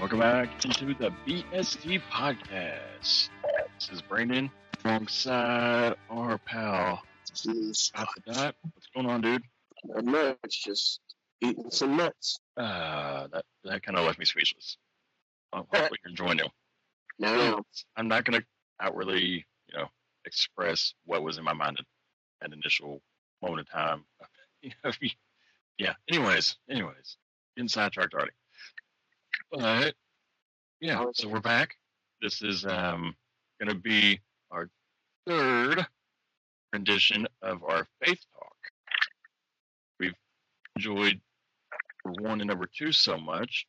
Welcome back into the BST podcast. This is Brandon alongside our pal This is Scott the Dot. What's going on, dude? I'm not much, just eating some nuts. Uh, that that kind of left me speechless. Oh, hopefully you're enjoying it. Now, I'm not gonna outwardly, you know, express what was in my mind at that initial moment of time. You know, yeah. Anyways, anyways, getting sidetracked already. But yeah, so we're back. This is um gonna be our third rendition of our faith talk. We've enjoyed number one and number two so much,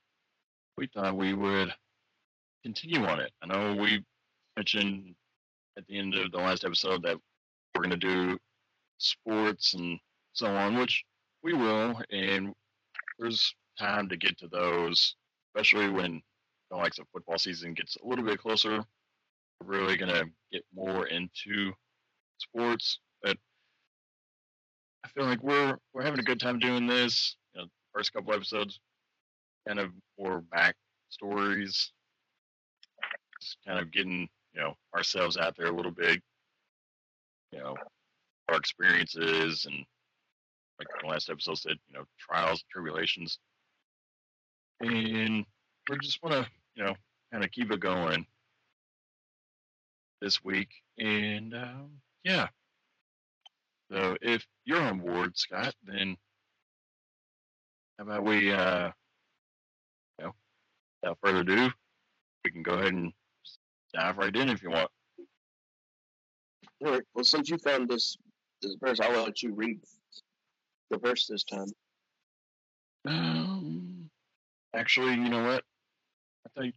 we thought we would continue on it. I know we mentioned at the end of the last episode that we're going to do sports and so on, which we will, and there's time to get to those, especially when the likes of football season gets a little bit closer. We're really to get more into sports, but I feel like we're we're having a good time doing this. You know, first couple episodes, kind of more back stories, just kind of getting you know ourselves out there a little bit. You know, our experiences and like the last episode said, you know, trials, and tribulations, and we just want to you know kind of keep it going this week, and um, yeah. So if you're on board, Scott, then how about we, uh, you know, without further ado, we can go ahead and dive right in if you want. all right, well, since you found this this verse, I'll let you read the verse this time. Um, actually, you know what? I think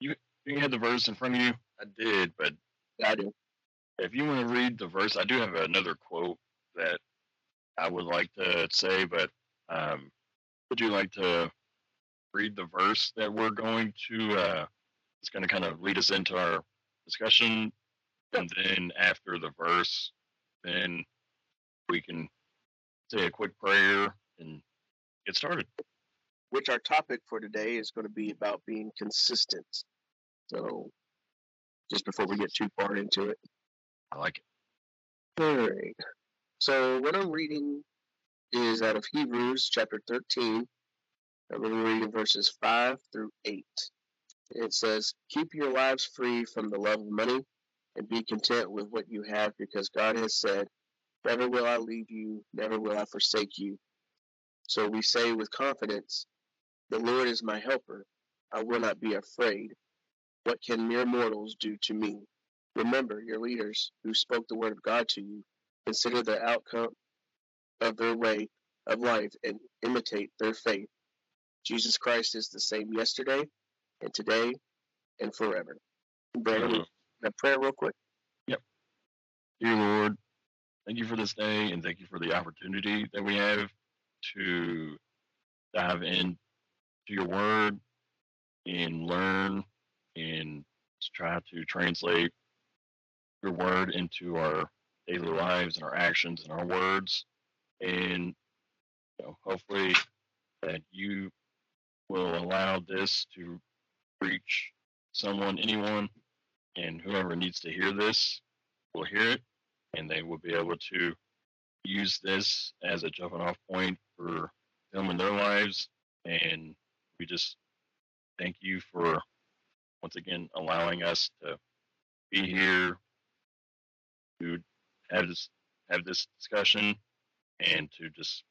you you had the verse in front of you. I did, but I do. if you want to read the verse, I do have another quote that I would like to say, but um, would you like to read the verse that we're going to? Uh, it's going to kind of lead us into our discussion, and then after the verse, then we can say a quick prayer and get started. Which our topic for today is going to be about being consistent. So, just before we get too far into it. I like it. All right. So what I'm reading is out of Hebrews chapter 13. I'm going to read verses 5 through 8. It says, Keep your lives free from the love of money and be content with what you have because God has said, Never will I leave you, never will I forsake you. So we say with confidence, The Lord is my helper. I will not be afraid. What can mere mortals do to me? Remember your leaders who spoke the word of God to you. Consider the outcome of their way of life and imitate their faith. Jesus Christ is the same yesterday and today and forever. Brandon, a prayer real quick. Yep. Dear Lord, thank you for this day and thank you for the opportunity that we have to dive into your word and learn and try to translate your word into our daily lives and our actions and our words. And you know, hopefully that you will allow this to reach someone, anyone, and whoever needs to hear this will hear it and they will be able to use this as a jumping off point for them in their lives. And we just thank you for once again allowing us to be here to have this have this discussion and to just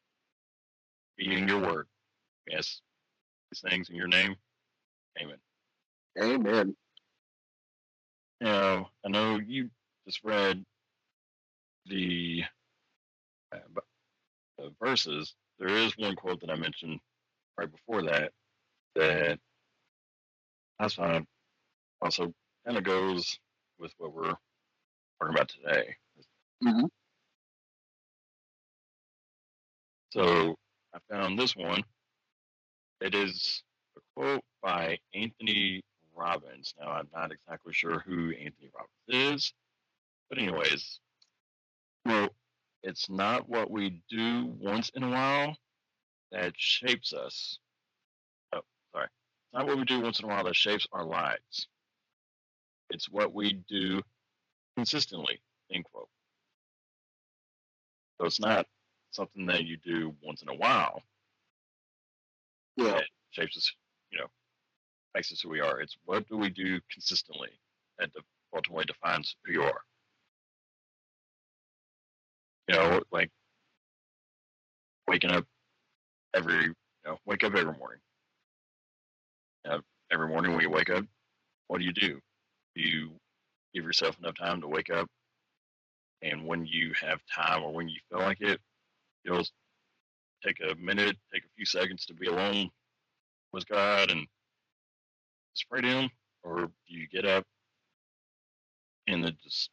be in your word. Yes, these things in your name. Amen. Amen. Now, I know you just read the, uh, the verses. There is one quote that I mentioned right before that that I found also kind of goes with what we're talking about today. Mhm. So I found this one. It is a quote by Anthony Robbins. Now I'm not exactly sure who Anthony Robbins is, but anyways, well, it's not what we do once in a while that shapes us. Not what we do once in a while that shapes our lives. It's what we do consistently. End quote. So it's not something that you do once in a while Yeah. that shapes us, you know, makes us who we are. It's what do we do consistently that ultimately defines who you are. You know, like waking up every, you know, wake up every morning. Every morning when you wake up, what do you do? Do you give yourself enough time to wake up? And when you have time or when you feel like it, you'll take a minute, take a few seconds to be alone with God and pray to Him, or do you get up and then just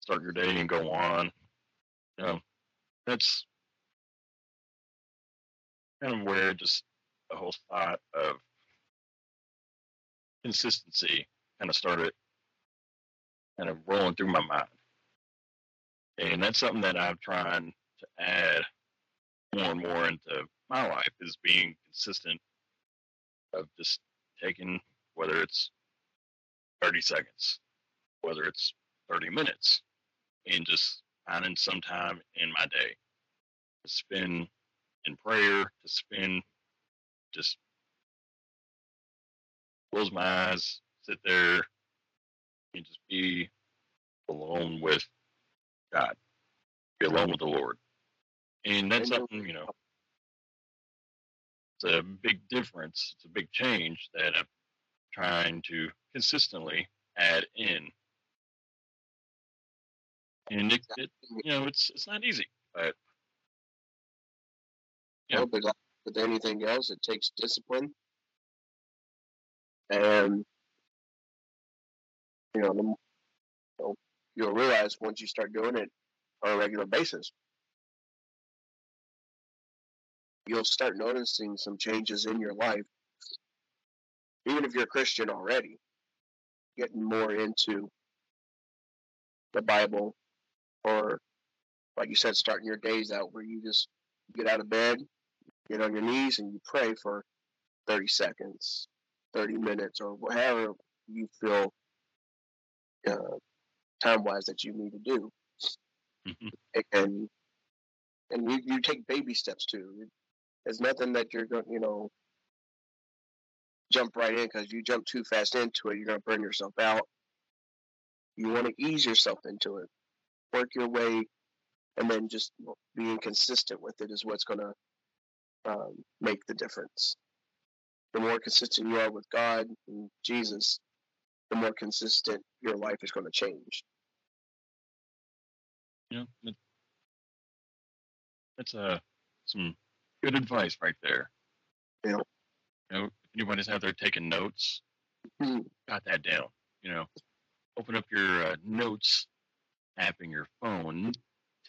start your day and go on? You know, that's kind of where just the whole thought of consistency kind of started kind of rolling through my mind. And that's something that I'm trying to add more and more into my life is being consistent of just taking whether it's 30 seconds, whether it's 30 minutes, and just finding some time in my day to spend in prayer, to spend just close my eyes, sit there, and just be alone with God, be alone with the Lord. And that's something, you know, it's a big difference. It's a big change that I'm trying to consistently add in. And it, it you know, it's it's not easy, but Yeah. Well, but like with anything else, it takes discipline, and you know, you you'll realize once you start doing it on a regular basis, you'll start noticing some changes in your life. Even if you're a Christian already, getting more into the Bible, or like you said, starting your days out where you just get out of bed, get on your knees, and you pray for 30 seconds, 30 minutes, or whatever you feel uh, time wise that you need to do. mhm, And and you, you take baby steps too. There's nothing that you're going, you know, jump right in because you jump too fast into it, you're going to burn yourself out. You want to ease yourself into it, work your way, and then just being consistent with it is what's going to um, make the difference. The more consistent you are with God and Jesus, the more consistent your life is going to change. you know, that's uh, some good advice right there. Yeah. You know, if anybody's out there taking notes, Hmm. got that down. You know, open up your uh, notes app in your phone,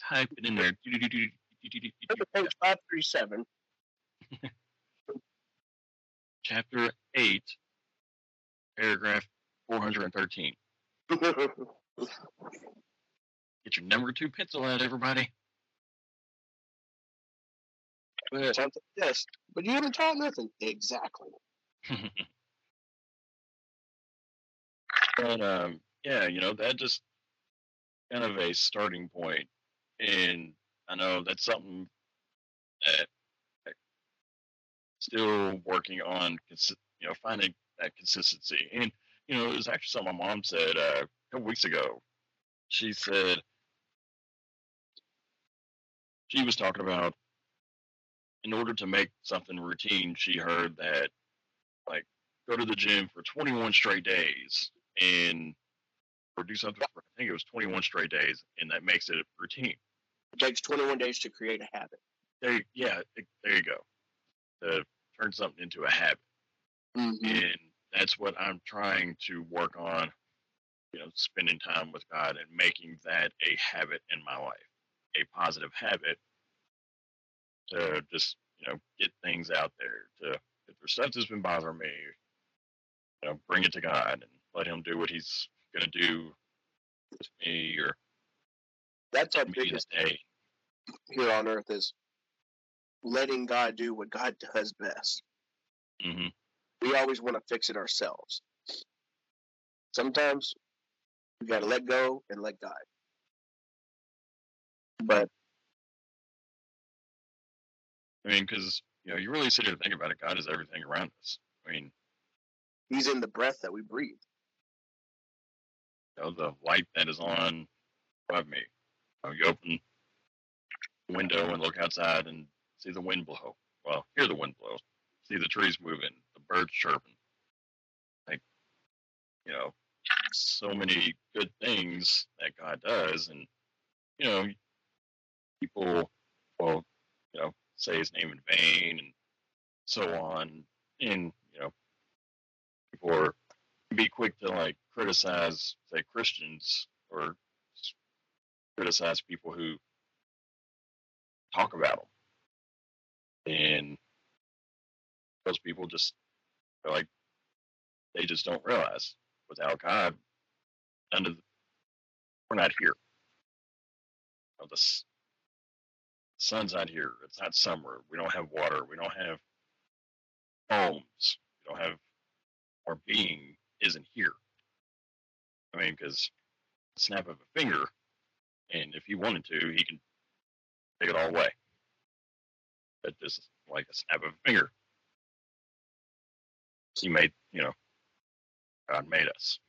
type it in there. Page 537. Chapter 8, paragraph 413. Get your number two pencil out, everybody. But, yes, but you haven't taught nothing. Exactly. but um, yeah, you know, that just kind of a starting point. And I know that's something that that still working on, you know, finding that consistency. And, you know, it was actually something my mom said uh, a couple weeks ago. She said, she was talking about in order to make something routine, she heard that like go to the gym for 21 straight days and or do something for I think it was 21 straight days, and that makes it a routine. It takes 21 days to create a habit. There, yeah, th- there you go. To turn something into a habit, Mm-hmm. and that's what I'm trying to work on. You know, spending time with God and making that a habit in my life, a positive habit. To just you know get things out there. To if there's stuff that's been bothering me, you know, bring it to God and let Him do what He's gonna do with me or That's our biggest day. here on earth is letting God do what God does best. hmm we always want to fix it ourselves. Sometimes we got to let go and let God. But I mean, because you know, you really sit here and think about it. God is everything around us. I mean, He's in the breath that we breathe. you know, the light that is on above me. You, know, you open window and look outside and see the wind blow. Well, hear the wind blow, see the trees moving, the birds chirping. Like, you know, so many good things that God does, and you know, people will, you know, say His name in vain and so on, and you know, people be quick to like criticize, say, Christians or criticize people who talk about them, and those people just are like they just don't realize without God, none of the, we're not here. You know, the s- sun's not here. It's not summer. We don't have water. We don't have homes. We don't have our being isn't here. I mean, because snap of a finger, and if he wanted to, he can take it all away. This is like a snap of a finger. He made, you know, God made us.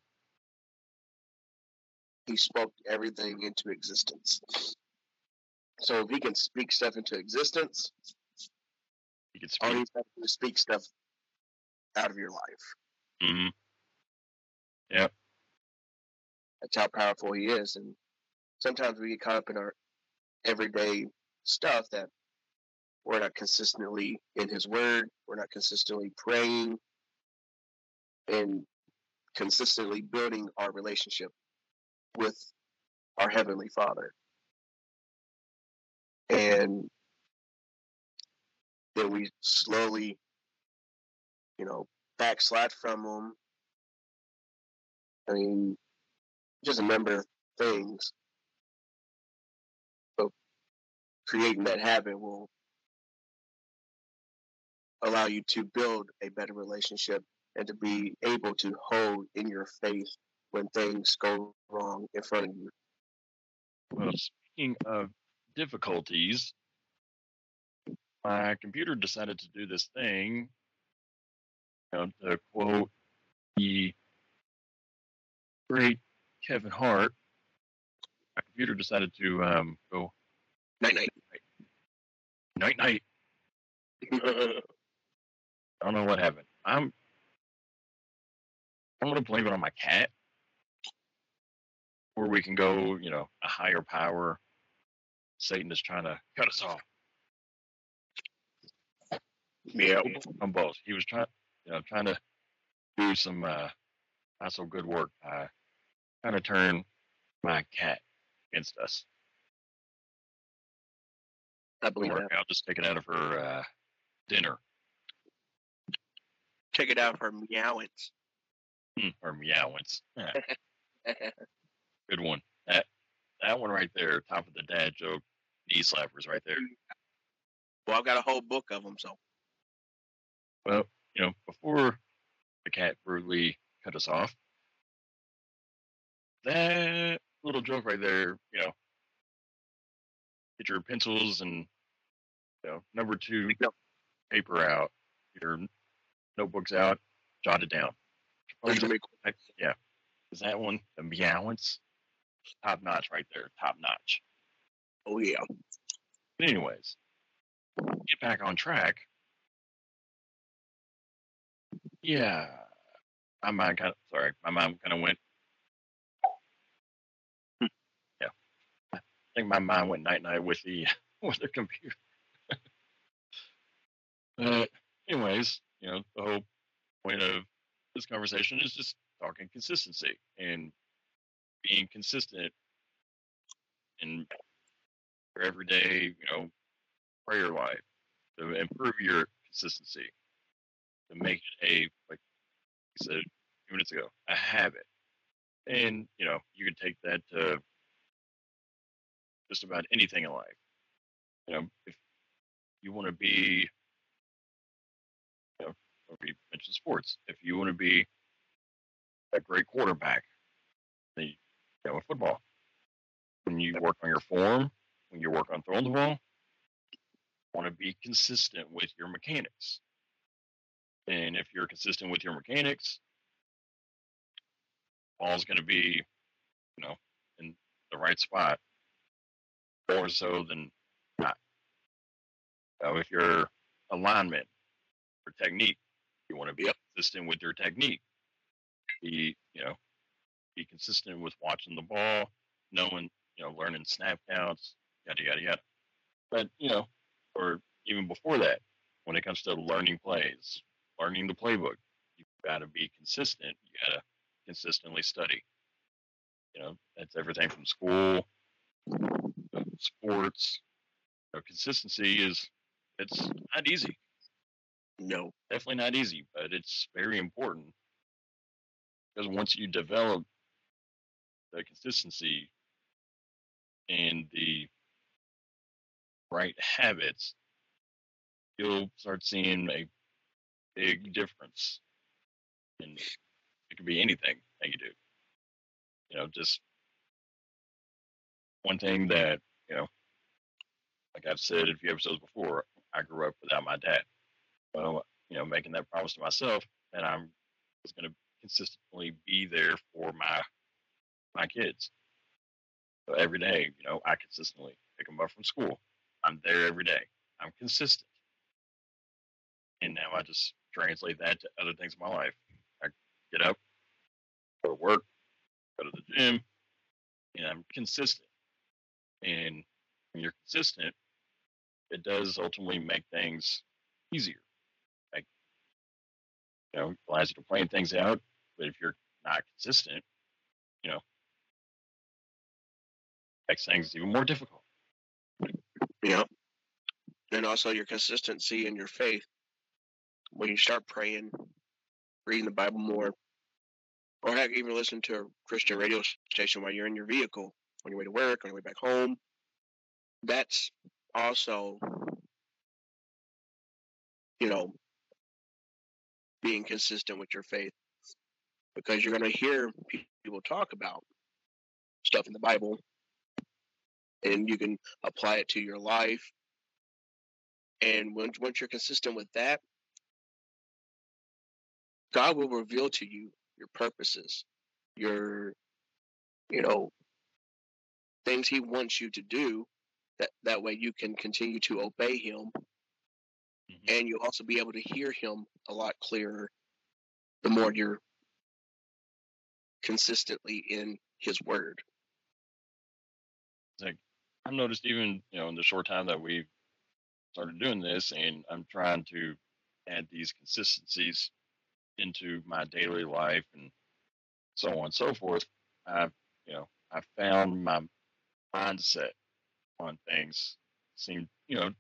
He spoke everything into existence. So if he can speak stuff into existence, He can all speak. he's got to speak stuff out of your life. hmm That's how powerful he is. And sometimes we get caught up in our everyday stuff that we're not consistently in his word, we're not consistently praying and consistently building our relationship with our heavenly father. And then we slowly, you know, backslide from him. I mean, just a number of things. So creating that habit will allow you to build a better relationship and to be able to hold in your faith when things go wrong in front of you. Well, speaking of difficulties, my computer decided to do this thing. You know, to quote the great Kevin Hart, my computer decided to um, go Night night. night night. I don't know what happened. I'm I'm gonna blame it on my cat. Or we can go, you know, a higher power. Satan is trying to cut us off. yeah. on both. He was trying, you know, trying to do some uh, not so good work. Uh, trying to turn my cat against us. I believe that. just take it out of her uh, dinner Check it out for meowings. Hmm, or meowings. Yeah, good one. That that one right there, top of the dad joke, knee slappers right there. Well, I've got a whole book of them, so Well, you know, before the cat brutally cut us off, that little joke right there, you know, get your pencils and you know, number two paper out, your notebooks out, jot it down. Those are me- I- yeah, is that one the meowance? Top notch right there, top notch. oh yeah. But anyways, get back on track. Yeah, my mind kind of sorry, my mind kind of went. Hmm. Yeah, I think my mind went night night with the with the computer. but anyways, you know, the whole point of this conversation is just talking consistency and being consistent in your everyday, you know, prayer life to improve your consistency, to make it a like you said a few minutes ago, a habit. And you know, you can take that to just about anything in life. You know, if you want to be we mentioned sports. If you want to be a great quarterback, then you go with football. When you work on your form, when you work on throwing the ball, want to be consistent with your mechanics. And if you're consistent with your mechanics, ball's going to be, you know, in the right spot more so than not. So if you're alignment or technique, you want to be consistent with your technique. Be, you know, be consistent with watching the ball, knowing, you know, learning snap counts, yada yada yada. But you know, or even before that, when it comes to learning plays, learning the playbook, you've got to be consistent. You got to consistently study. You know, that's everything from school, sports. You know, consistency is it's not easy. No, definitely not easy, but it's very important because once you develop the consistency and the right habits, you'll start seeing a big difference. And it could be anything that you do. You know, just one thing that, you know, like I've said a few episodes before, I grew up without my dad. Well, you know, making that promise to myself that I'm going to consistently be there for my my kids. So every day, you know, I consistently pick them up from school. I'm there every day. I'm consistent. And now I just translate that to other things in my life. I get up, go to work, go to the gym, and I'm consistent. And when you're consistent, it does ultimately make things easier. You know, allows you to plan things out. But if you're not consistent, you know, makes things even more difficult. Yeah. And also your consistency and your faith. When you start praying, reading the Bible more, or heck, even listen to a Christian radio station while you're in your vehicle, on your way to work, on your way back home, that's also, you know, being consistent with your faith. Because you're going to hear people talk about stuff in the Bible and you can apply it to your life. And once, once you're consistent with that, God will reveal to you your purposes, your, you know, things He wants you to do. That that way you can continue to obey Him, mm-hmm. and you'll also be able to hear Him a lot clearer the more you're consistently in His Word. Like I've noticed even you know in the short time that we've started doing this, and I'm trying to add these consistencies into my daily life and so on and so forth. I've you know I found my mindset on things seem you know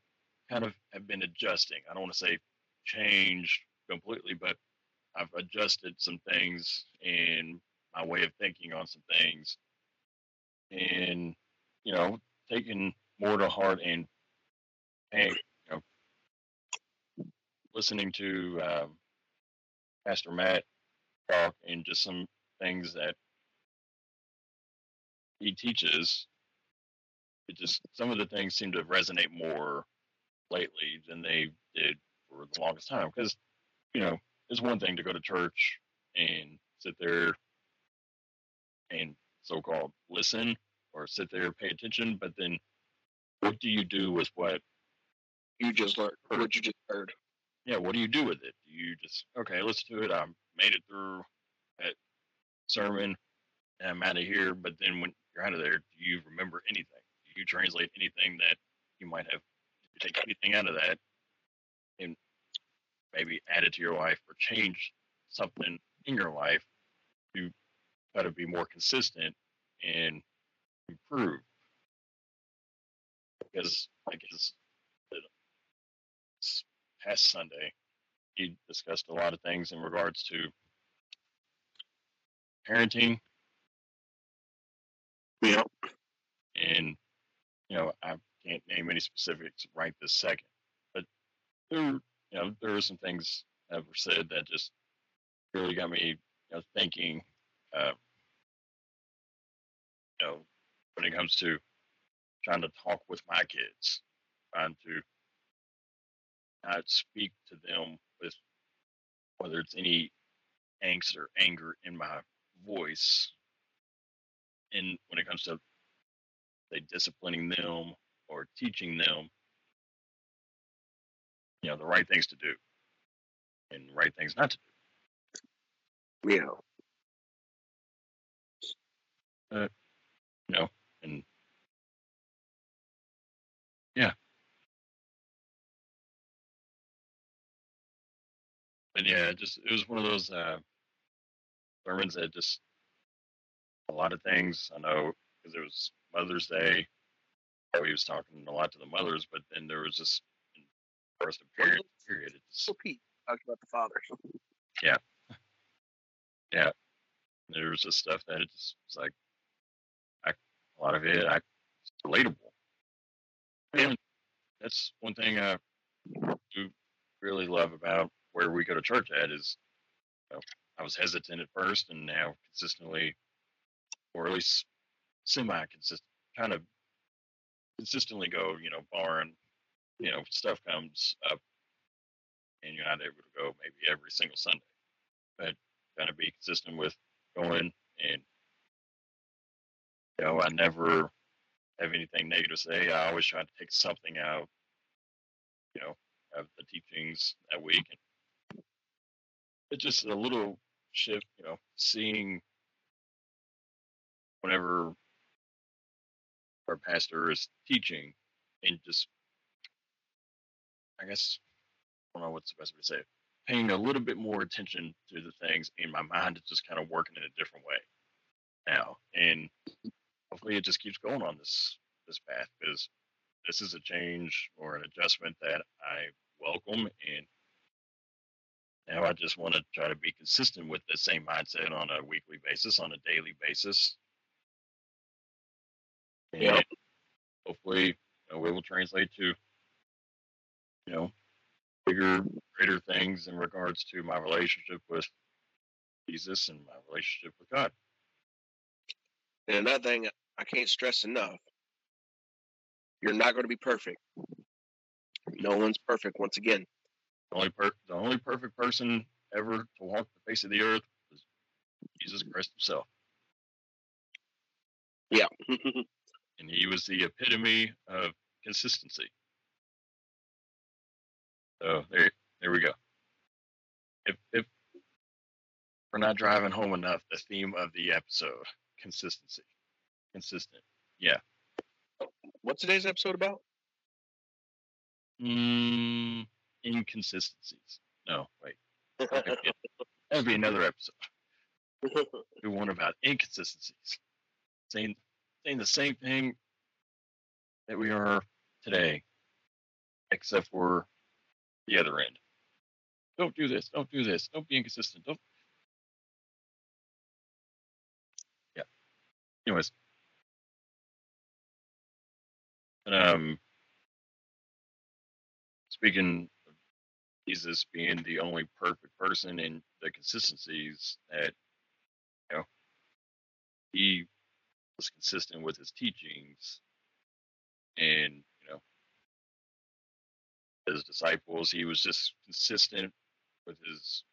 kind of have been adjusting. I don't want to say changed completely, but I've adjusted some things in my way of thinking on some things, and you know taking more to heart and you know, listening to um, Pastor Matt talk and just some things that he teaches. It just some of the things seem to resonate more lately than they did for the longest time. Because you know, it's one thing to go to church and sit there and so-called listen or sit there pay attention, but then what do you do with what you just learned, what you just heard? Yeah, what do you do with it? Do you just okay, let's do it. I made it through that sermon and I'm out of here, but then when you're out of there, do you remember anything? Do you translate anything that you might have take anything out of that and maybe add it to your life or change something in your life to try to be more consistent and improve because I guess this past Sunday he discussed a lot of things in regards to parenting. Yeah. And you know, I can't name any specifics right this second, but there, you know, there are some things ever said that just really got me you know, thinking. Uh, you know, when it comes to trying to talk with my kids, trying to not speak to them with whether it's any angst or anger in my voice. And when it comes to say disciplining them or teaching them, you know, the right things to do and the right things not to do. Yeah. Uh, you know, and yeah. But yeah, it just it was one of those uh, sermons that just a lot of things. I know because it was Mother's Day. He was talking a lot to the mothers, but then there was just first period. Period. It's, So Pete talking about the fathers. yeah, yeah. there was just stuff that it just was like, I, a lot of it, I it's relatable. And that's one thing I do really love about where we go to church at is, you know, I was hesitant at first, and now consistently, or at least semi-consistent, kind of consistently go, you know, barring, you know, stuff comes up, and you're not able to go maybe every single Sunday, but kind of be consistent with going, and you know, I never have anything negative to say. I always try to take something out, you know, of the teachings that week. And it's just a little shift, you know, seeing whenever our pastor is teaching and just, I guess, I don't know what's the best way to say it, paying a little bit more attention to the things in my mind is just kind of working in a different way now. And hopefully it just keeps going on this this path because this is a change or an adjustment that I welcome and now I just want to try to be consistent with the same mindset on a weekly basis, on a daily basis. And Yep. hopefully you know, it will translate to, you know, bigger, greater things in regards to my relationship with Jesus and my relationship with God. And another thing I can't stress enough you're not going to be perfect. No one's perfect, once again. The only per- the only perfect person ever to walk the face of the earth was Jesus Christ himself. Yeah. and he was the epitome of consistency. So there, there we go. If if we're not driving home enough, the theme of the episode: consistency, consistent. Yeah. What's today's episode about? Mm, inconsistencies. No, wait. That'd be, another episode. Do one about inconsistencies. Saying saying the same thing that we are today, except for the other end. Don't do this. Don't do this. Don't be inconsistent. Don't. Yeah. Anyways. Um, speaking of Jesus being the only perfect person and the consistencies that, you know, he was consistent with his teachings and, you know, his disciples, he was just consistent with his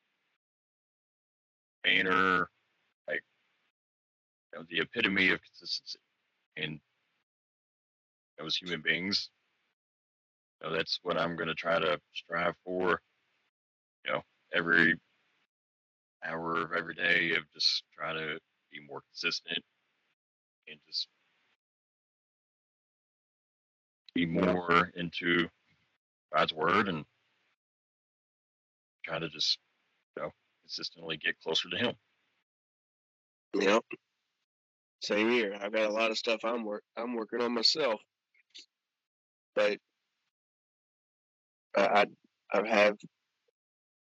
manner, like, you know, the epitome of consistency. And as human beings, you know, that's what I'm going to try to strive for, you know, every hour of every day of just trying to be more consistent and just be more into God's word and try to just, you know, consistently get closer to Him. Yep. Same here. I've got a lot of stuff I'm work I'm working on myself, but I I I have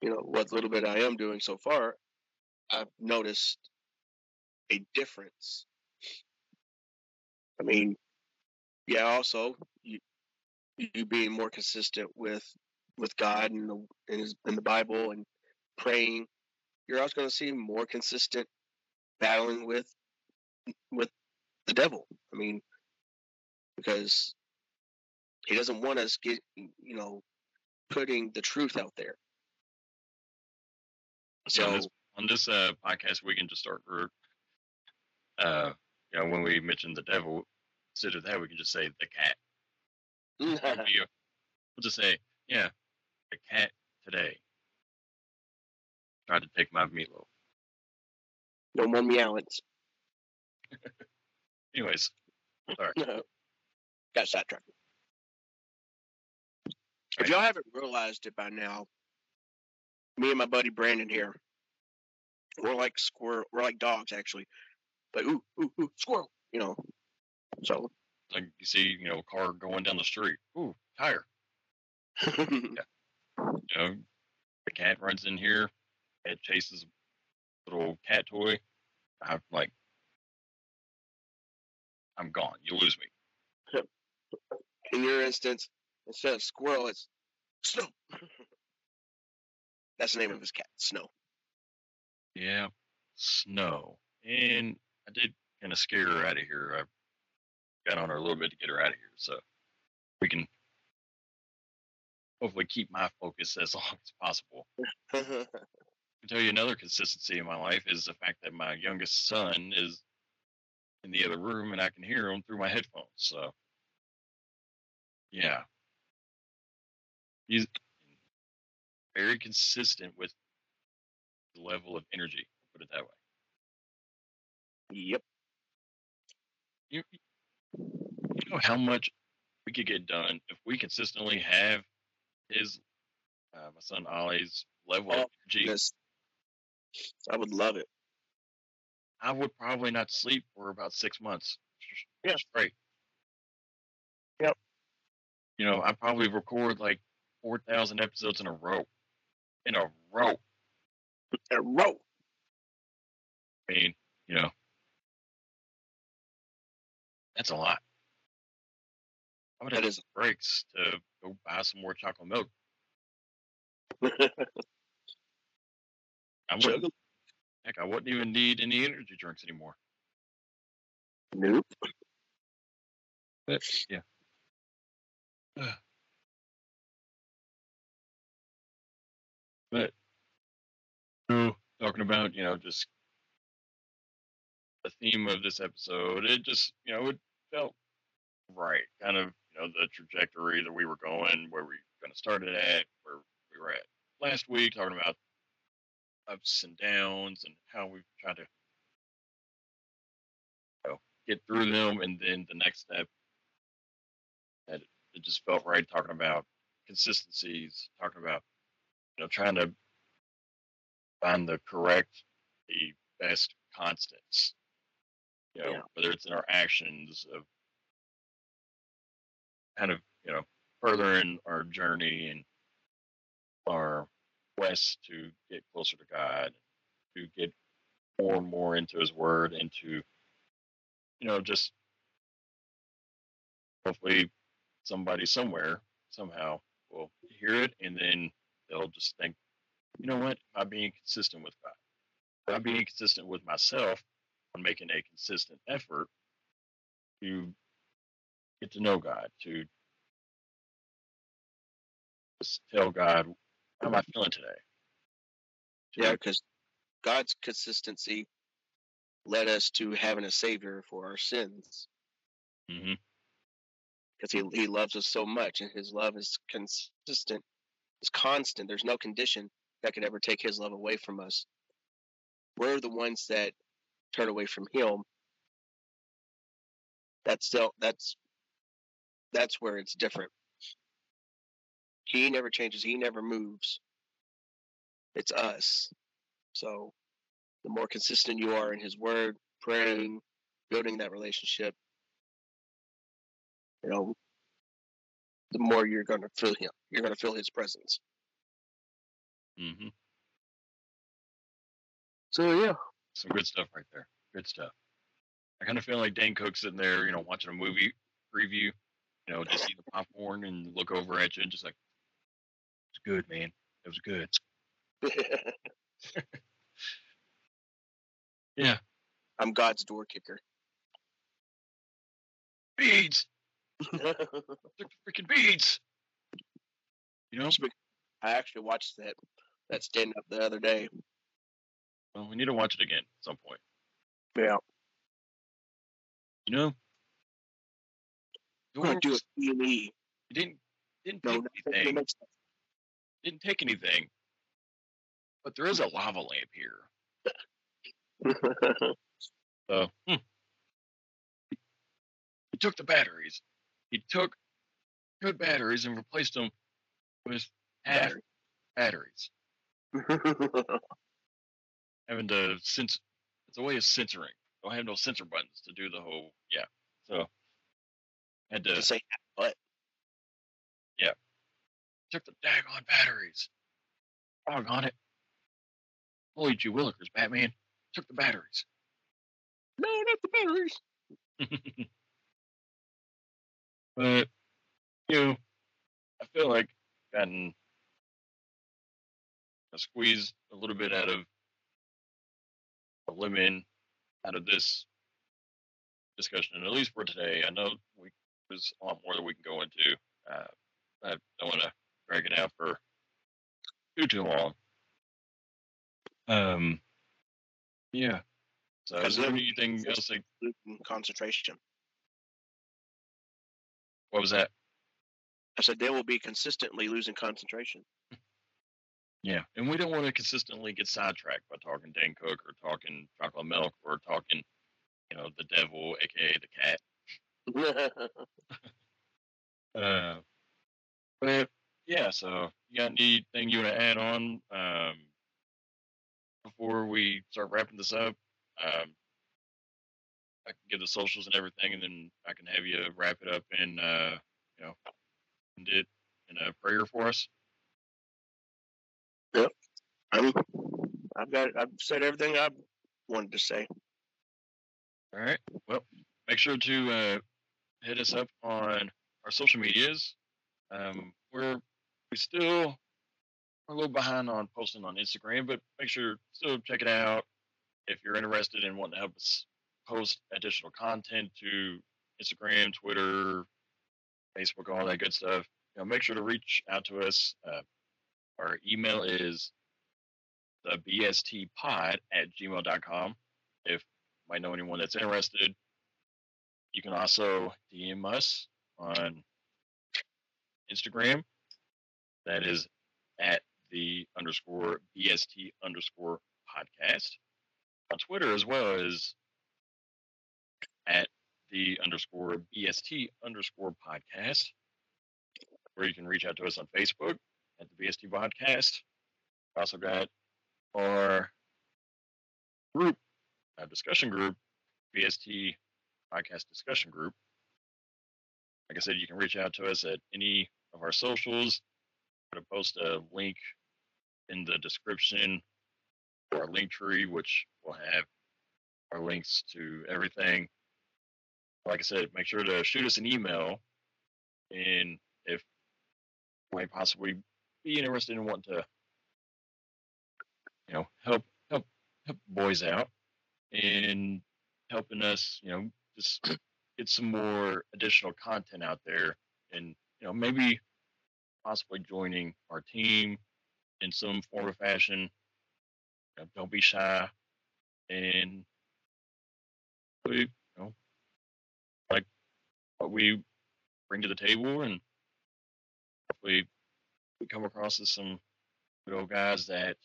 you know what little bit I am doing so far. I've noticed a difference. I mean, yeah. Also, you you being more consistent with with God and the in, his, in the Bible and praying, you're also going to see more consistent battling with with the devil. I mean, because he doesn't want us get you know putting the truth out there. So yeah, on this, on this uh, podcast, we can just start. Uh, you know, when we mention the devil, instead of that, we can just say the cat. we'll just say, yeah, the cat today tried to take my meatloaf. No more meowings. Anyways, sorry. Got sidetracked. If y'all haven't realized it by now, me and my buddy Brandon here, we're like squirrel. We're like dogs, actually. Like ooh, ooh, ooh, squirrel. You know. So. Like you see, you know, a car going down the street. Ooh, tire. yeah. You know, the cat runs in here. It chases a little cat toy. I'm like, I'm gone. You lose me. In your instance, instead of squirrel, it's snow. That's the name of his cat, Snow. Yeah, Snow. And I did kind of scare her out of here. I got on her a little bit to get her out of here, so we can hopefully keep my focus as long as possible. I can tell you another consistency in my life is the fact that my youngest son is in the other room and I can hear him through my headphones. So, yeah, he's very consistent with the level of energy. Put it that way. Yep. You, you know how much we could get done if we consistently have his, uh, my son Ollie's level oh, of energy. Yes. I would love it. I would probably not sleep for about six months. Yeah. Straight. Yep. You know, I probably record like 4,000 episodes in a row. In a row. In a row. I mean, that's a lot. I would have is. breaks to go buy some more chocolate milk. I wouldn't, heck, I wouldn't even need any energy drinks anymore. Nope. But, yeah. But talking about, you know, just the theme of this episode, it just, you know, it felt right. Kind of, you know, the trajectory that we were going, where we kind of started at, where we were at last week, talking about ups and downs and how we've tried to you know, get through them. And then the next step, that it just felt right talking about consistencies, talking about you know, trying to find the correct, the best constants. You know, yeah. whether it's in our actions of kind of, you know, furthering our journey and our quest to get closer to God, to get more and more into His Word, and to, you know, just hopefully somebody somewhere somehow will hear it and then they'll just think, you know what, I'm being consistent with God. I'm being consistent with myself on making a consistent effort to get to know God, to just tell God, how am I feeling today? Yeah, because God's consistency led us to having a Savior for our sins. Mm-hmm because he he loves us so much, and his love is consistent, is constant. There's no condition that could ever take his love away from us. We're the ones that turn away from him. That's still that's that's where it's different. He never changes. He never moves. It's us. So the more consistent you are in his word, praying, building that relationship, you know, the more you're going to feel him. You're going to feel his presence. Mm-hmm. So yeah, some good stuff right there. Good stuff. I kind of feel like Dane Cook's sitting there, you know, watching a movie preview, you know, just eat the popcorn and look over at you and just like, it's good, man. It was good. Yeah. I'm God's door kicker. Beads. Freaking beads. You know. I actually watched that that stand up the other day. Well, we need to watch it again at some point. Yeah. You know. I'm gonna do a Yours- You didn't didn't No, take anything. no, Didn't take anything. But there is a lava lamp here. no. So hmm. he took the batteries. He took good batteries and replaced them with half batteries. Having to sense it's a way of censoring. Don't have no censor buttons to do the whole yeah. So had to to say yeah, took the daggone batteries. Doggone it. Holy gee willikers, Batman. Took the batteries. No, not the batteries. but you know, I feel like I've gotten I squeezed a little bit out of lemon out of this discussion, and at least for today. I know we there's a lot more that we can go into. Uh, I don't want to drag it out for too too long. Um, yeah. So, is there anything else? Like, Losing concentration. what was that? I said they will be consistently losing concentration. Yeah, and we don't want to consistently get sidetracked by talking Dan Cook or talking chocolate milk or talking, you know, the devil, aka the cat. Uh, but yeah, so you got anything you want to add on um, before we start wrapping this up? Um, I can give the socials and everything, and then I can have you wrap it up and uh, you know, end it in a prayer for us. I'm, I've got. I've said everything I wanted to say. All right. Well, make sure to uh, hit us up on our social medias. Um, we're we still are a little behind on posting on Instagram, but make sure still check it out if you're interested in wanting to help us post additional content to Instagram, Twitter, Facebook, all that good stuff. You know, make sure to reach out to us. Uh, our email is the bstpod at gmail.com. If you might know anyone that's interested, you can also DM us on Instagram. That is at the underscore BST underscore podcast. On Twitter as well as at the underscore BST underscore podcast. Or you can reach out to us on Facebook at the BST podcast. Also got our group, a discussion group, BST podcast discussion group. Like I said, you can reach out to us at any of our socials. I'm going to post a link in the description for our link tree, which will have our links to everything. Like I said, make sure to shoot us an email, and if might possibly be interested in wanting to, you know, help help help boys out and helping us, you know, just get some more additional content out there and you know maybe possibly joining our team in some form or fashion. You know, don't be shy and we you know like what we bring to the table and hopefully we come across as some good old guys that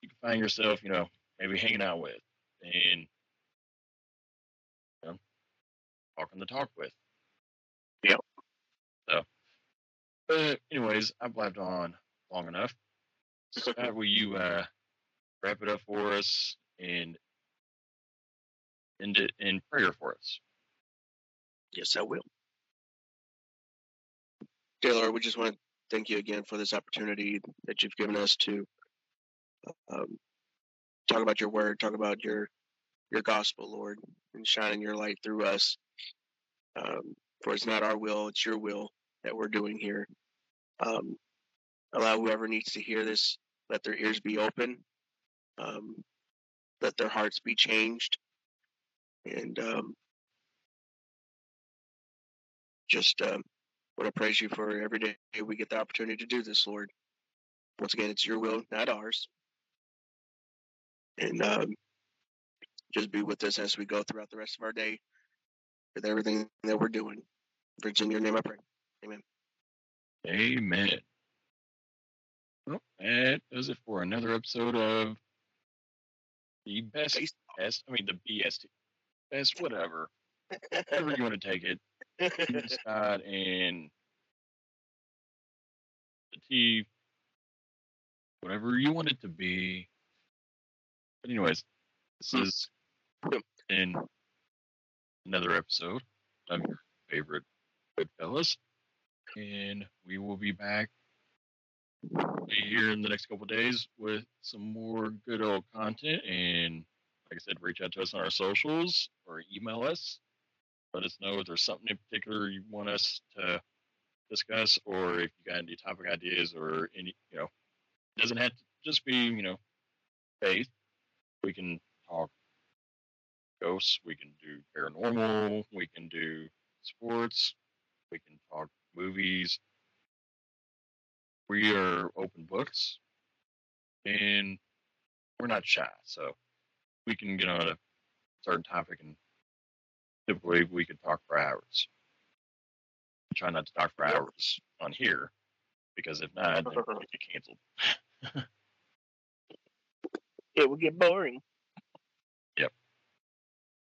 you can find yourself you know maybe hanging out with and you know, talking the talk with. Yep. So, but anyways, I've blabbed on long enough. Scott, will you uh, wrap it up for us and end it in prayer for us? Yes, I will. Taylor, we just want to thank you again for this opportunity that you've given us to um, talk about your word, talk about your your gospel, Lord, and shining your light through us. Um, for it's not our will, it's your will that we're doing here. Um, allow whoever needs to hear this, let their ears be open, um, let their hearts be changed, and um, just um, want to praise you for every day we get the opportunity to do this, Lord. Once again, it's your will, not ours. And um, just be with us as we go throughout the rest of our day with everything that we're doing. For it's in your name I pray. Amen. Amen. Well, that does it for another episode of the best, best I mean, the BST, best, whatever, however you want to take it. And the T, whatever you want it to be. But anyways, this hmm. is in another episode of your favorite Goodfellas, and we will be back here in the next couple days with some more good old content. And like I said, reach out to us on our socials or email us. Let us know if there's something in particular you want us to discuss, or if you got any topic ideas or any, you know, it doesn't have to just be, you know, faith. We can talk ghosts, we can do paranormal, we can do sports, we can talk movies. We are open books and we're not shy, so we can get on a certain topic and typically we could talk for hours. Try not to talk for hours on here because if not, then we get canceled. it will get boring.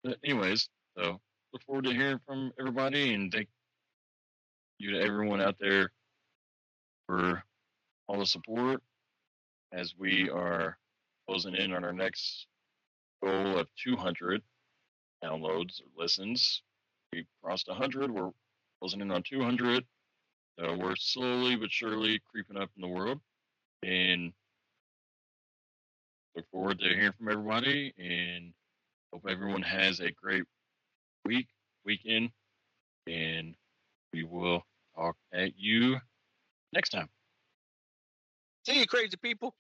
But anyways, so look forward to hearing from everybody and thank you to everyone out there for all the support as we are closing in on our next goal of 200 downloads or listens. We crossed 100. We're closing in on 200. So we're slowly but surely creeping up in the world. And look forward to hearing from everybody and hope everyone has a great week, weekend, and we will talk at you next time. See you, crazy people.